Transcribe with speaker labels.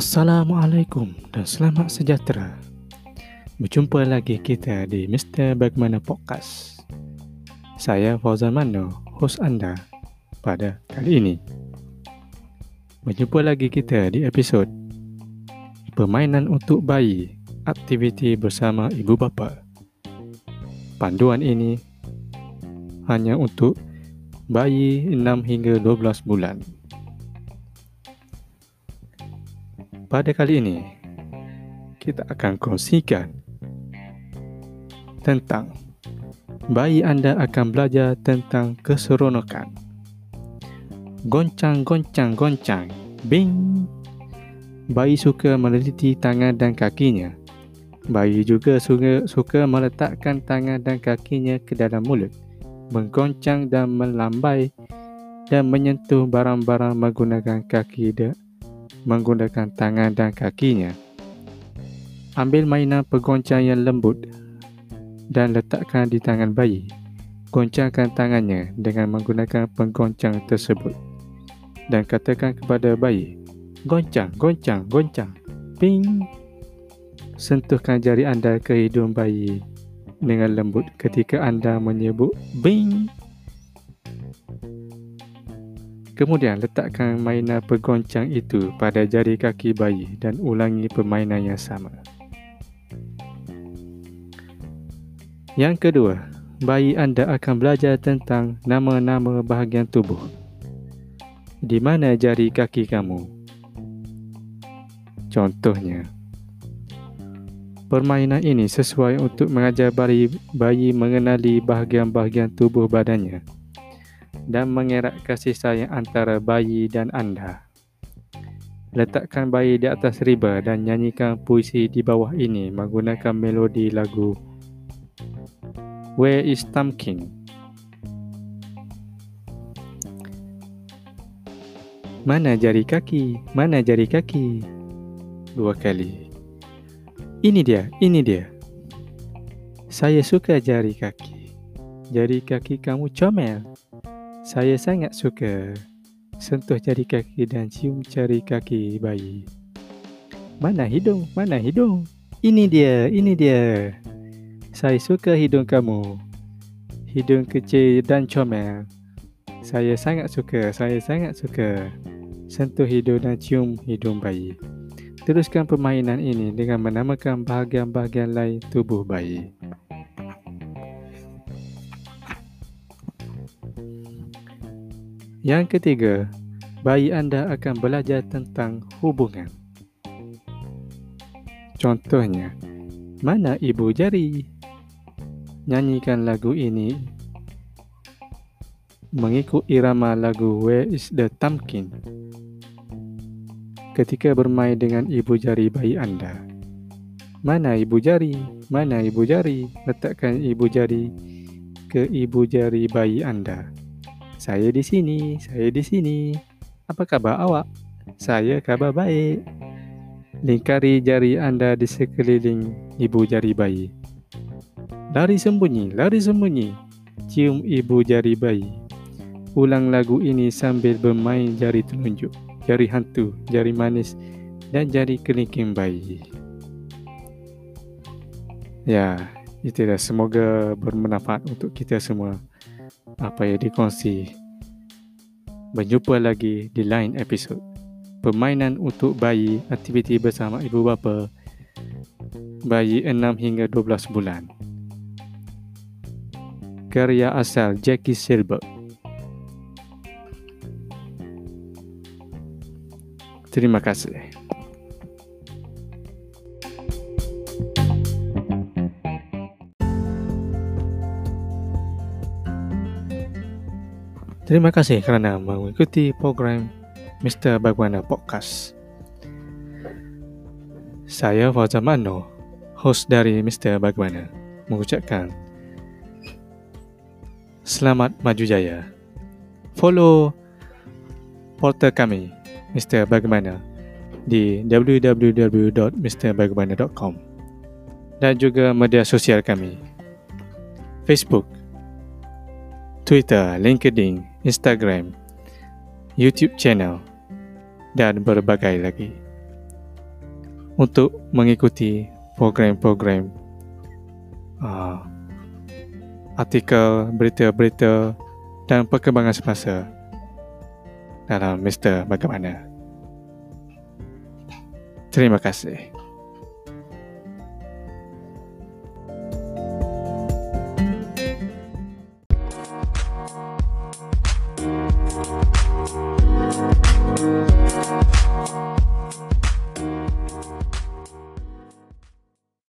Speaker 1: Assalamualaikum dan selamat sejahtera. Berjumpa lagi kita di Mr. Bagaimana Podcast. Saya Fauzan Mano, hos anda pada kali ini. Berjumpa lagi kita di episod Permainan untuk bayi, aktiviti bersama ibu bapa. Panduan ini hanya untuk bayi 6 hingga 12 bulan. Pada kali ini kita akan kongsikan tentang bayi anda akan belajar tentang keseronokan. Goncang, goncang, goncang. Bing. Bayi suka meneliti tangan dan kakinya. Bayi juga suka, suka meletakkan tangan dan kakinya ke dalam mulut, menggoncang dan melambai dan menyentuh barang-barang menggunakan kaki dia menggunakan tangan dan kakinya. Ambil mainan pegoncang yang lembut dan letakkan di tangan bayi. Goncangkan tangannya dengan menggunakan penggoncang tersebut. Dan katakan kepada bayi, Goncang, goncang, goncang. Ping! Sentuhkan jari anda ke hidung bayi dengan lembut ketika anda menyebut Bing! Kemudian letakkan mainan pegoncang itu pada jari kaki bayi dan ulangi permainan yang sama. Yang kedua, bayi anda akan belajar tentang nama-nama bahagian tubuh. Di mana jari kaki kamu? Contohnya, permainan ini sesuai untuk mengajar bayi, bayi mengenali bahagian-bahagian tubuh badannya dan mengerak kasih sayang antara bayi dan anda. Letakkan bayi di atas riba dan nyanyikan puisi di bawah ini menggunakan melodi lagu Where is Tamkin? Mana jari kaki? Mana jari kaki? Dua kali. Ini dia, ini dia. Saya suka jari kaki. Jari kaki kamu comel. Saya sangat suka sentuh jari kaki dan cium jari kaki bayi. Mana hidung? Mana hidung? Ini dia, ini dia. Saya suka hidung kamu. Hidung kecil dan comel. Saya sangat suka, saya sangat suka. Sentuh hidung dan cium hidung bayi. Teruskan permainan ini dengan menamakan bahagian-bahagian lain tubuh bayi. Yang ketiga, bayi anda akan belajar tentang hubungan. Contohnya, mana ibu jari? Nyanyikan lagu ini mengikut irama lagu Where is the Tamkin ketika bermain dengan ibu jari bayi anda. Mana ibu jari? Mana ibu jari? Letakkan ibu jari ke ibu jari bayi anda. Saya di sini, saya di sini. Apa khabar awak? Saya khabar baik. Lingkari jari anda di sekeliling ibu jari bayi. Lari sembunyi, lari sembunyi. Cium ibu jari bayi. Ulang lagu ini sambil bermain jari telunjuk, jari hantu, jari manis dan jari kelingking bayi. Ya, itulah semoga bermanfaat untuk kita semua apa yang dikongsi. Berjumpa lagi di lain episod. Permainan untuk bayi, aktiviti bersama ibu bapa. Bayi 6 hingga 12 bulan. Karya asal Jackie Silberg. Terima kasih. Terima kasih kerana mengikuti program Mr. Bagwana Podcast. Saya Fauzan Mano, host dari Mr. Bagwana, mengucapkan Selamat Maju Jaya. Follow portal kami, Mr. Bagwana, di www.mrbagawana.com dan juga media sosial kami, Facebook, Twitter, LinkedIn, Instagram, YouTube channel dan berbagai lagi. untuk mengikuti program-program uh, artikel, berita-berita dan perkembangan semasa dalam Mister Bagaimana. Terima kasih.